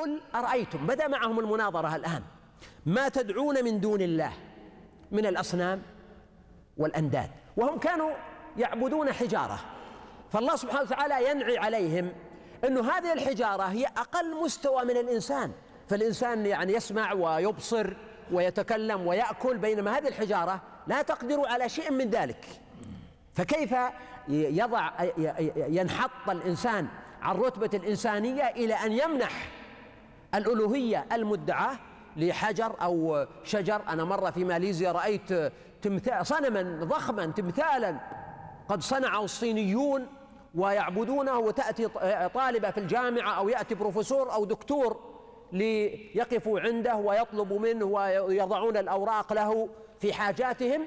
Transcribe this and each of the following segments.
قل أرأيتم بدأ معهم المناظرة الآن. ما تدعون من دون الله؟ من الأصنام والأنداد. وهم كانوا يعبدون حجارة. فالله سبحانه وتعالى ينعي عليهم أنه هذه الحجارة هي أقل مستوى من الإنسان. فالإنسان يعني يسمع ويبصر ويتكلم ويأكل بينما هذه الحجارة لا تقدر على شيء من ذلك. فكيف يضع ينحط الإنسان عن رتبة الإنسانية إلى أن يمنح الألوهية المدعاة لحجر أو شجر. أنا مرة في ماليزيا رأيت تمثال صنما ضخما تمثالا. قد صنعه الصينيون ويعبدونه وتأتي طالبة في الجامعة أو يأتي بروفيسور أو دكتور ليقفوا عنده ويطلبوا منه ويضعون الأوراق له في حاجاتهم.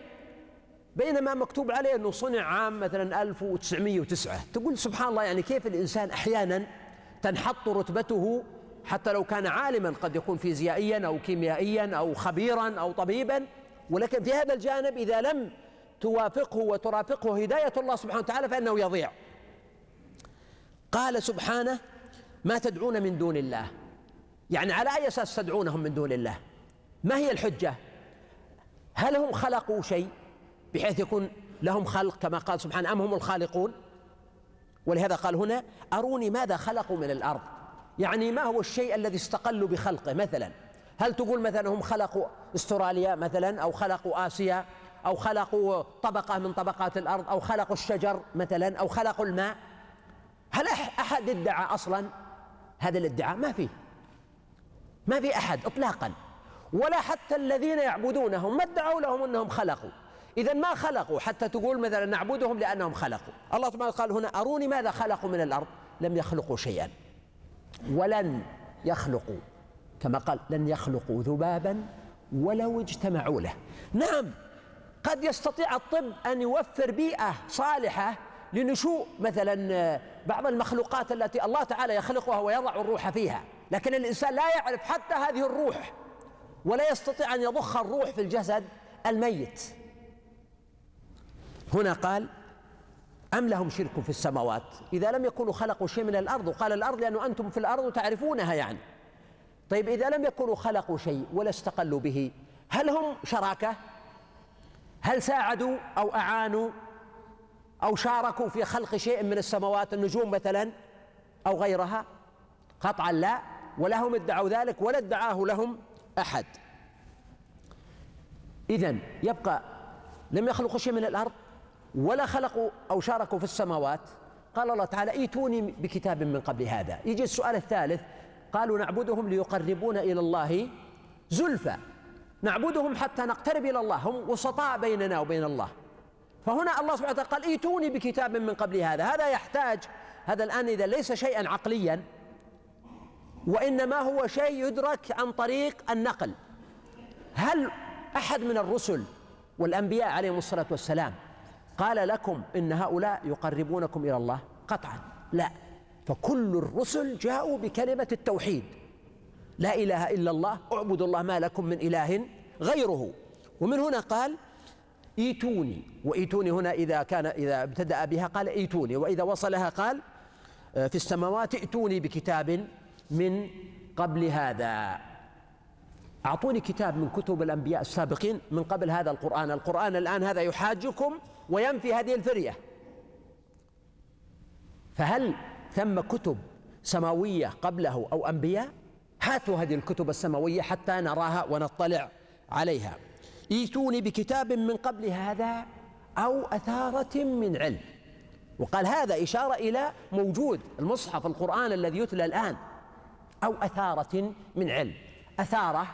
بينما مكتوب عليه أنه صنع عام مثلا 1909 تقول سبحان الله يعني كيف الإنسان أحيانا تنحط رتبته حتى لو كان عالما قد يكون فيزيائيا أو كيميائيا أو خبيرا أو طبيبا. ولكن في هذا الجانب إذا لم توافقه وترافقه هداية الله سبحانه وتعالى فإنه يضيع. قال سبحانه ما تدعون من دون الله. يعني على أي أساس تدعونهم من دون الله؟ ما هي الحجة؟ هل هم خلقوا شيء بحيث يكون لهم خلق كما قال سبحانه أم هم الخالقون؟ ولهذا قال هنا أروني ماذا خلقوا من الأرض؟ يعني ما هو الشيء الذي استقلوا بخلقه مثلا؟ هل تقول مثلا هم خلقوا استراليا مثلا أو خلقوا آسيا أو خلقوا طبقة من طبقات الأرض أو خلقوا الشجر مثلا أو خلقوا الماء؟ هل أحد ادعى أصلا؟ هذا الادعاء ما فيه. ما في أحد اطلاقا. ولا حتى الذين يعبدونهم ما ادعوا لهم إنهم خلقوا. اذا ما خلقوا؟ حتى تقول مثلا نعبدهم لأنهم خلقوا. الله سبحانه قال هنا أروني ماذا خلقوا من الأرض؟ لم يخلقوا شيئا. ولن يخلقوا كما قال لن يخلقوا ذبابا ولو اجتمعوا له. نعم قد يستطيع الطب أن يوفر بيئة صالحة لنشوء مثلا بعض المخلوقات التي الله تعالى يخلقها ويضع الروح فيها. لكن الإنسان لا يعرف حتى هذه الروح ولا يستطيع أن يضخ الروح في الجسد الميت. هنا قال أم لهم شرك في السماوات؟ إذا لم يكونوا خلقوا شيء من الأرض وقال الأرض لأنه أنتم في الأرض تعرفونها يعني. طيب إذا لم يكونوا خلقوا شيء ولا استقلوا به هل هم شراكة؟ هل ساعدوا أو أعانوا أو شاركوا في خلق شيء من السماوات النجوم مثلا أو غيرها؟ قطعا لا ولهم ادعوا ذلك ولا ادعاه لهم أحد. إذا يبقى لم يخلقوا شيء من الأرض ولا خلقوا أو شاركوا في السماوات. قال الله تعالى ائتوني بكتاب من قبل هذا. يجي السؤال الثالث قالوا نعبدهم ليقربونا إلى الله زلفى. نعبدهم حتى نقترب إلى الله. هم وسطاء بيننا وبين الله. فهنا الله سبحانه وتعالى قال ائتوني بكتاب من قبل هذا. هذا يحتاج هذا الآن إذا ليس شيئا عقليا وإنما هو شيء يدرك عن طريق النقل. هل أحد من الرسل والأنبياء عليهم الصلاة والسلام قال لكم إن هؤلاء يقربونكم إلى الله قطعا. لا. فكل الرسل جاءوا بكلمة التوحيد. لا إله إلا الله اعبدوا الله ما لكم من إله غيره. ومن هنا قال إيتوني. وإيتوني هنا إذا كان إذا ابتدأ بها قال إيتوني. وإذا وصلها قال في السماوات ائتوني بكتاب من قبل هذا. أعطوني كتاب من كتب الأنبياء السابقين من قبل هذا القرآن. القرآن الآن هذا يحاجكم وينفي هذه الفرية. فهل ثم كتب سماوية قبله أو أنبياء؟ هاتوا هذه الكتب السماوية حتى نراها ونطلع عليها. ايتوني بكتاب من قبل هذا أو أثارة من علم. وقال هذا إشارة إلى موجود المصحف القرآن الذي يتلى الآن. أو أثارة من علم. أثارة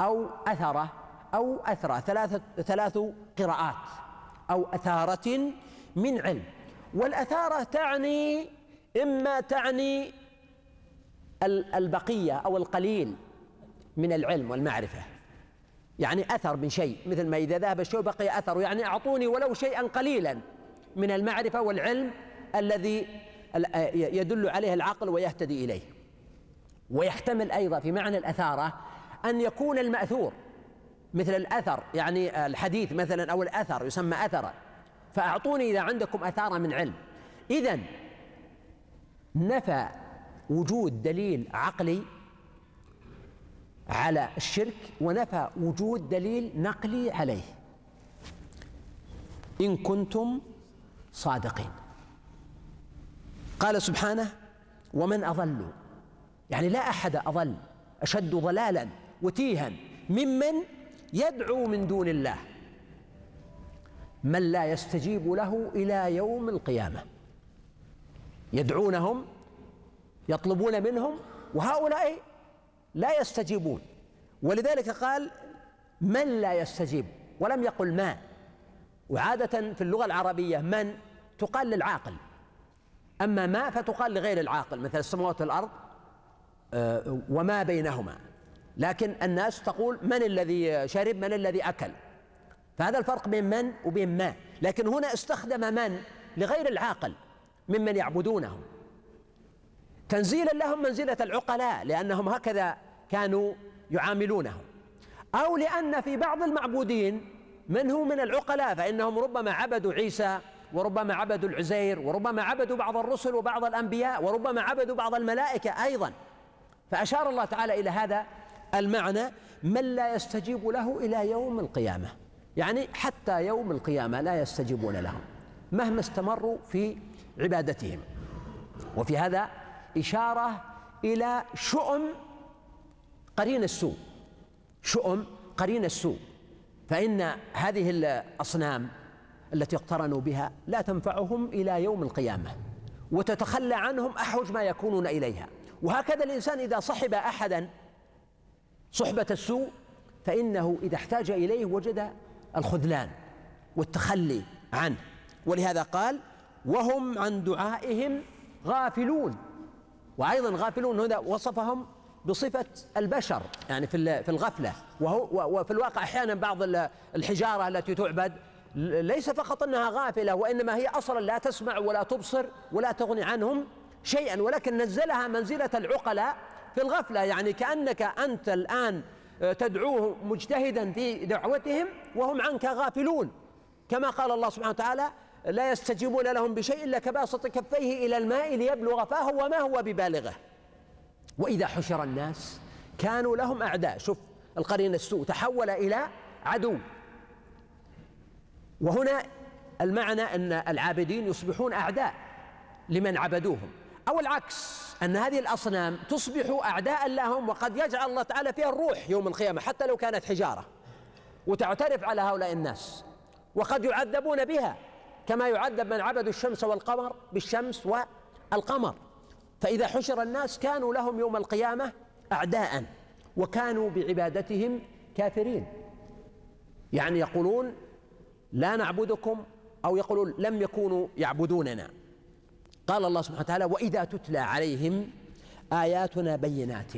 أو أثرة أو أثرة. ثلاثة ثلاث قراءات. أو أثارة من علم. والأثارة تعني إما تعني البقية أو القليل من العلم والمعرفة. يعني أثر من شيء مثل ما إذا ذهب الشيء بقي أثر يعني أعطوني ولو شيئا قليلا من المعرفة والعلم الذي يدل عليه العقل ويهتدي إليه. ويحتمل أيضا في معنى الأثارة أن يكون المأثور. مثل الأثر يعني الحديث مثلا أو الأثر يسمى أثرا. فأعطوني إذا عندكم أثارة من علم. إذا نفى وجود دليل عقلي على الشرك ونفى وجود دليل نقلي عليه. إن كنتم صادقين. قال سبحانه ومن أضل. يعني لا أحد أضل أشد ضلالا وتيها. ممن يدعو من دون الله. من لا يستجيب له إلى يوم القيامة. يدعونهم يطلبون منهم وهؤلاء لا يستجيبون. ولذلك قال من لا يستجيب؟ ولم يقل ما وعادة في اللغة العربية من تقال للعاقل. أما ما فتقال لغير العاقل مثل السماوات والأرض آه، وما بينهما. لكن الناس تقول من الذي شرب من الذي أكل؟ فهذا الفرق بين من وبين ما. لكن هنا استخدم من لغير العاقل ممن يعبدونهم. تنزيلا لهم منزلة العقلاء لأنهم هكذا كانوا يعاملونهم. أو لأن في بعض المعبودين من هو من العقلاء؟ فإنهم ربما عبدوا عيسى وربما عبدوا العزير وربما عبدوا بعض الرسل وبعض الأنبياء وربما عبدوا بعض الملائكة أيضا. فأشار الله تعالى إلى هذا المعنى من لا يستجيب له إلى يوم القيامة. يعني حتى يوم القيامة لا يستجيبون لهم مهما استمروا في عبادتهم. وفي هذا إشارة إلى شؤم قرين السوء. شؤم قرين السوء. فإن هذه الأصنام التي اقترنوا بها لا تنفعهم إلى يوم القيامة وتتخلى عنهم أحوج ما يكونون إليها. وهكذا الإنسان إذا صحب أحدا صحبة السوء فإنه إذا احتاج إليه وجد الخذلان والتخلي عنه. ولهذا قال وهم عن دعائهم غافلون. وأيضا غافلون هنا وصفهم بصفة البشر يعني في في الغفلة. وهو وفي الواقع أحيانا بعض الحجارة التي تعبد ليس فقط أنها غافلة وإنما هي أصلا لا تسمع ولا تبصر ولا تغني عنهم شيئا ولكن نزلها منزلة العقلاء في الغفلة يعني كأنك أنت الآن تدعوه مجتهدا في دعوتهم وهم عنك غافلون. كما قال الله سبحانه وتعالى لا يستجيبون لهم بشيء إلا كباسط كفيه إلى الماء ليبلغ فاه وما هو ببالغه. وإذا حشر الناس كانوا لهم أعداء. شوف القرين السوء تحول إلى عدو. وهنا المعنى أن العابدين يصبحون أعداء لمن عبدوهم. أو العكس أن هذه الأصنام تصبح أعداء لهم وقد يجعل الله تعالى فيها الروح يوم القيامة حتى لو كانت حجارة وتعترف على هؤلاء الناس وقد يعذبون بها كما يعذب من عبدوا الشمس والقمر بالشمس والقمر. فإذا حشر الناس كانوا لهم يوم القيامة أعداء وكانوا بعبادتهم كافرين. يعني يقولون لا نعبدكم أو يقولون لم يكونوا يعبدوننا. قال الله سبحانه وتعالى وإذا تتلى عليهم آياتنا بينات.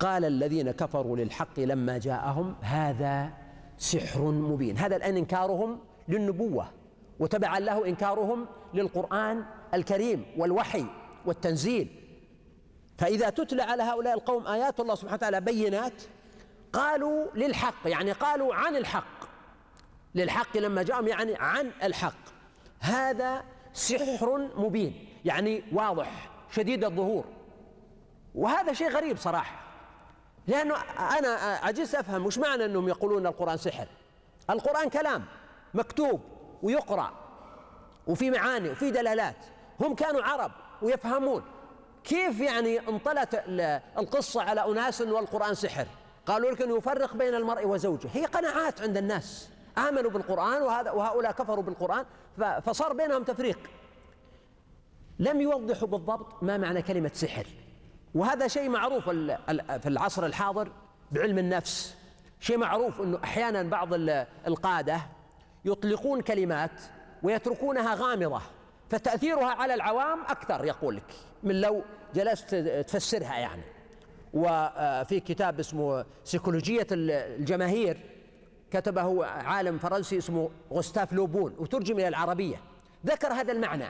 قال الذين كفروا للحق لما جاءهم هذا سحر مبين. هذا الآن إنكارهم للنبوة وتبعا له إنكارهم للقرآن الكريم والوحي والتنزيل. فإذا تتلى على هؤلاء القوم آيات الله سبحانه وتعالى بينات قالوا للحق يعني قالوا عن الحق. للحق لما جاءهم يعني عن الحق. هذا سحر مبين يعني واضح شديد الظهور. وهذا شيء غريب صراحة. لأنه أنا عجزت أفهم وش معنى أنهم يقولون القرآن سحر. القرآن كلام مكتوب ويقرأ وفي معاني وفي دلالات. هم كانوا عرب ويفهمون. كيف يعني انطلت القصة على أناس والقرآن سحر؟ قالوا لك أنه يفرق بين المرء وزوجه. هي قناعات عند الناس. آمنوا بالقرآن وهذا وهؤلاء كفروا بالقرآن فصار بينهم تفريق. لم يوضحوا بالضبط ما معنى كلمة سحر. وهذا شيء معروف في العصر الحاضر بعلم النفس. شيء معروف أنه أحيانا بعض القادة يطلقون كلمات ويتركونها غامضة فتأثيرها على العوام أكثر يقول لك من لو جلست تفسرها يعني. وفي كتاب اسمه سيكولوجية الجماهير كتبه عالم فرنسي اسمه غوستاف لوبون وترجم إلى العربية. ذكر هذا المعنى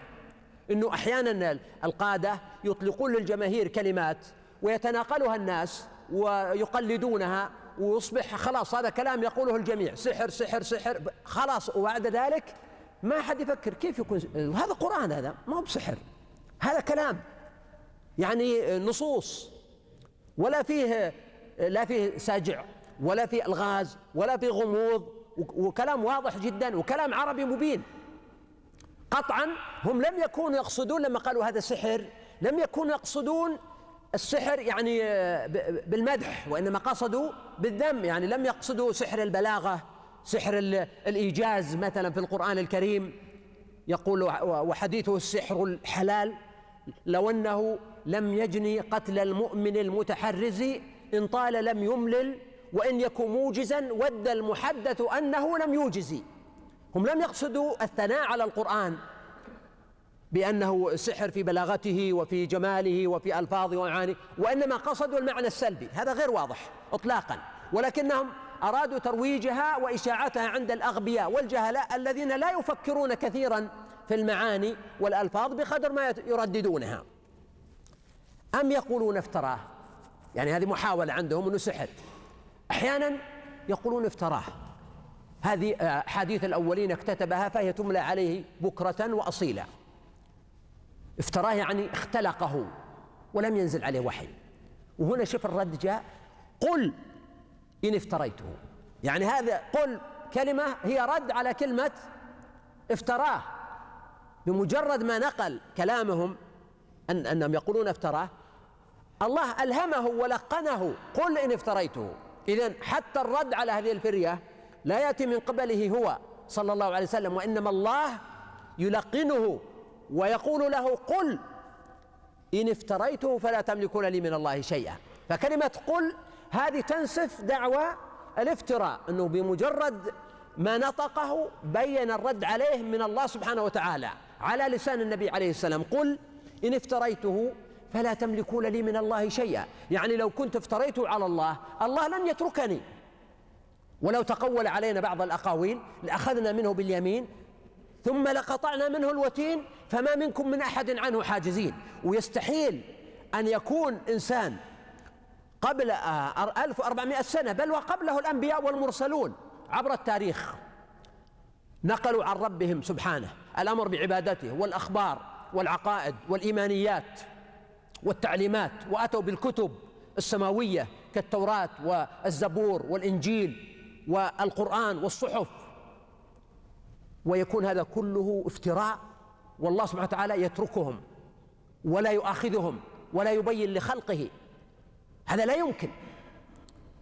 أنه أحيانا القادة يطلقون للجماهير كلمات ويتناقلها الناس ويقلدونها ويصبح خلاص هذا كلام يقوله الجميع سحر سحر سحر خلاص. وبعد ذلك ما حد يفكر كيف يكون هذا قرآن هذا ما هو بسحر هذا كلام. يعني نصوص ولا فيه لا فيه سجع ولا فيه الغاز ولا فيه غموض وكلام واضح جدا وكلام عربي مبين. قطعا هم لم يكونوا يقصدون لما قالوا هذا سحر لم يكونوا يقصدون السحر يعني بالمدح وإنما قصدوا بالذم. يعني لم يقصدوا سحر البلاغة سحر الإيجاز مثلا في القرآن الكريم. يقول وحديثه السحر الحلال. لو أنه لم يجني قتل المؤمن المتحرز إن طال لم يملل وإن يكن موجزا ود المحدث أنه لم يوجز. هم لم يقصدوا الثناء على القرآن بأنه سحر في بلاغته وفي جماله وفي الفاظه ومعانيه وإنما قصدوا المعنى السلبي. هذا غير واضح اطلاقا. ولكنهم أرادوا ترويجها وإشاعتها عند الأغبياء والجهلاء الذين لا يفكرون كثيرا في المعاني والألفاظ بقدر ما يرددونها. أم يقولون افتراه؟ يعني هذه محاولة عندهم إنه سحر. أحيانا يقولون افتراه. هذه احاديث الأولين اكتتبها فهي تملى عليه بكرة وأصيلا. افتراه يعني اختلقه ولم ينزل عليه وحي. وهنا شوف الرد جاء. قل إن افتريته. يعني هذا قل كلمة هي رد على كلمة افتراه. بمجرد ما نقل كلامهم أن أنهم يقولون افتراه الله ألهمه ولقنه. قل إن افتريته. إذا حتى الرد على هذه الفرية لا يأتي من قبله هو صلى الله عليه وسلم وإنما الله يلقنه ويقول له قل إن افتريته فلا تملكون لي من الله شيئا. فكلمة قل هذه تنسف دعوى الافتراء أنه بمجرد ما نطقه بين الرد عليه من الله سبحانه وتعالى على لسان النبي عليه السلام. قل إن افتريته فلا تملكون لي من الله شيئا. يعني لو كنت افتريته على الله الله لن يتركني. ولو تقول علينا بعض الأقاويل لأخذنا منه باليمين ثم لقطعنا منه الوتين فما منكم من أحد عنه حاجزين. ويستحيل أن يكون إنسان قبل 1400 سنة بل وقبله الأنبياء والمرسلون عبر التاريخ. نقلوا عن ربهم سبحانه. الأمر بعبادته والأخبار والعقائد والإيمانيات. والتعليمات وأتوا بالكتب السماوية كالتوراة والزبور والإنجيل والقرآن والصحف. ويكون هذا كله افتراء والله سبحانه وتعالى يتركهم ولا يؤاخذهم ولا يبين لخلقه. هذا لا يمكن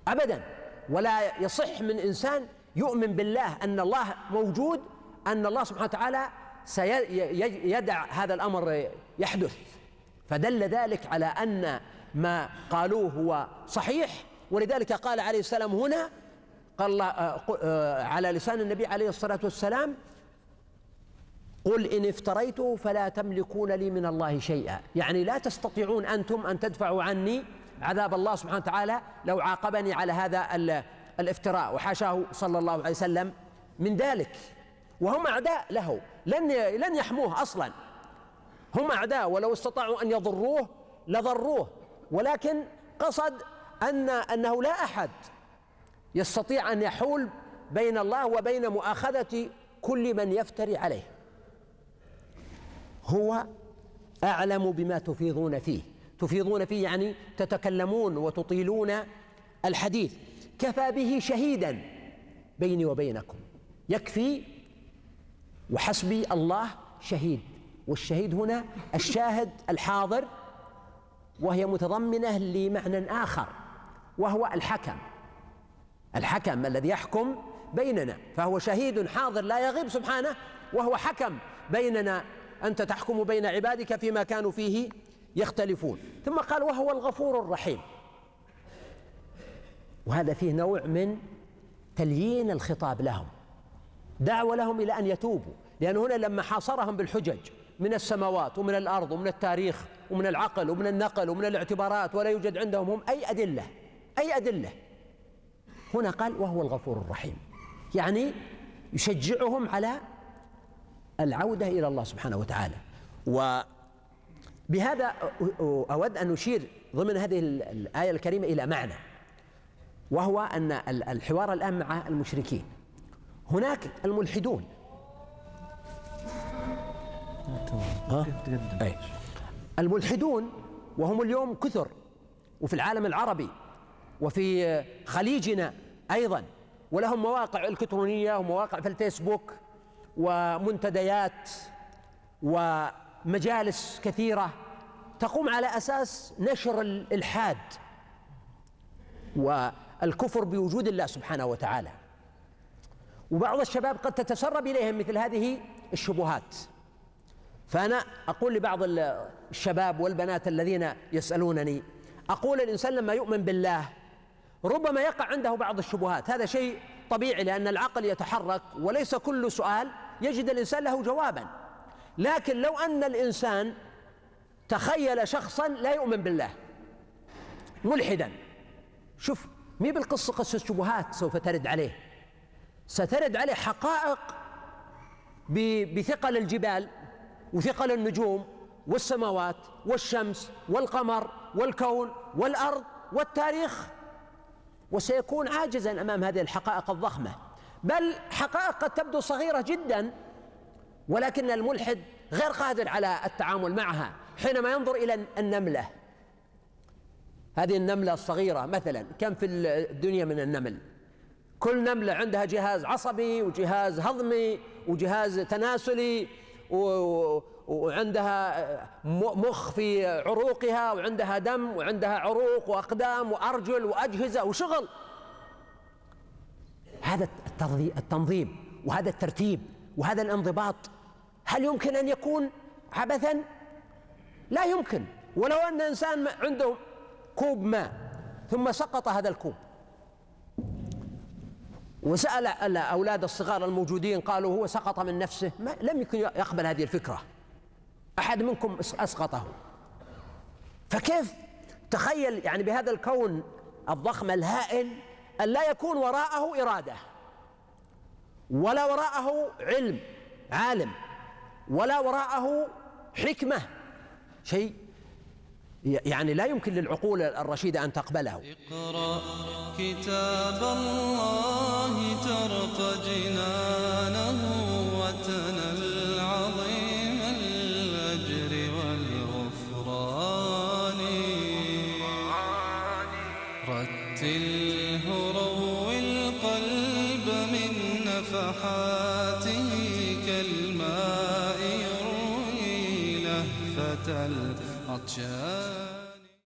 ابدا ولا يصح من إنسان يؤمن بالله أن الله موجود أن الله سبحانه وتعالى سيدع هذا الأمر يحدث. فدل ذلك على أن ما قالوه هو صحيح ولذلك قال عليه السلام هنا قال الله آه، آه، على لسان النبي عليه الصلاة والسلام قل إن افتريته فلا تملكون لي من الله شيئا. يعني لا تستطيعون أنتم أن تدفعوا عني عذاب الله سبحانه وتعالى لو عاقبني على هذا الافتراء. وحاشاه صلى الله عليه وسلم من ذلك. وهم أعداء له لن لن يحموه أصلا. هم أعداء ولو استطاعوا أن يضروه لضروه ولكن قصد أن أنه لا أحد يستطيع أن يحول بين الله وبين مؤاخذة كل من يفتري عليه. هو أعلم بما تفيضون فيه. تفيضون فيه يعني تتكلمون وتطيلون الحديث. كفى به شهيدا بيني وبينكم. يكفي وحسبي الله شهيد. والشهيد هنا الشاهد الحاضر وهي متضمنة لمعنى آخر وهو الحكم. الحكم الذي يحكم بيننا فهو شهيد حاضر لا يغيب سبحانه وهو حكم بيننا. أنت تحكم بين عبادك فيما كانوا فيه يختلفون. ثم قال وهو الغفور الرحيم. وهذا فيه نوع من تليين الخطاب لهم. دعوة لهم إلى أن يتوبوا لأن هنا لما حاصرهم بالحجج من السماوات ومن الأرض ومن التاريخ ومن العقل ومن النقل ومن الاعتبارات ولا يوجد عندهم هم أي أدلة أي أدلة. هنا قال وهو الغفور الرحيم. يعني يشجعهم على العودة إلى الله سبحانه وتعالى. وبهذا أود أن أشير ضمن هذه الآية الكريمة إلى معنى وهو أن الحوار الآن مع المشركين. هناك الملحدون. أي. الملحدون وهم اليوم كثر وفي العالم العربي وفي خليجنا أيضا ولهم مواقع إلكترونية ومواقع في الفيسبوك ومنتديات ومجالس كثيرة تقوم على أساس نشر الإلحاد والكفر بوجود الله سبحانه وتعالى. وبعض الشباب قد تتسرب إليهم مثل هذه الشبهات. فأنا أقول لبعض الشباب والبنات الذين يسألونني أقول الإنسان لما يؤمن بالله ربما يقع عنده بعض الشبهات هذا شيء طبيعي لأن العقل يتحرك وليس كل سؤال يجد الإنسان له جوابا. لكن لو أن الإنسان تخيل شخصا لا يؤمن بالله ملحدا شوف مي بالقصة قصة شبهات سوف ترد عليه. سترد عليه حقائق بثقل الجبال. وثقل النجوم والسماوات والشمس والقمر والكون والأرض والتاريخ. وسيكون عاجزا أمام هذه الحقائق الضخمة. بل حقائق قد تبدو صغيرة جدا ولكن الملحد غير قادر على التعامل معها حينما ينظر إلى النملة. هذه النملة الصغيرة مثلا كم في الدنيا من النمل؟ كل نملة عندها جهاز عصبي وجهاز هضمي وجهاز تناسلي وعندها مخ في عروقها وعندها دم وعندها عروق وأقدام وأرجل وأجهزة وشغل. هذا التنظيم وهذا الترتيب وهذا الانضباط. هل يمكن أن يكون عبثا؟ لا يمكن. ولو أن إنسان عنده كوب ماء ثم سقط هذا الكوب وسأل الأولاد الصغار الموجودين قالوا هو سقط من نفسه. ما لم يكن يقبل هذه الفكرة. أحد منكم أسقطه. فكيف تخيل يعني بهذا الكون الضخم الهائل أن لا يكون وراءه إرادة ولا وراءه علم عالم ولا وراءه حكمة شيء يعني لا يمكن للعقول الرشيدة أن تقبله. اقرأ كتاب الله ترق جنانه. كالماء يروي لهفة العطشان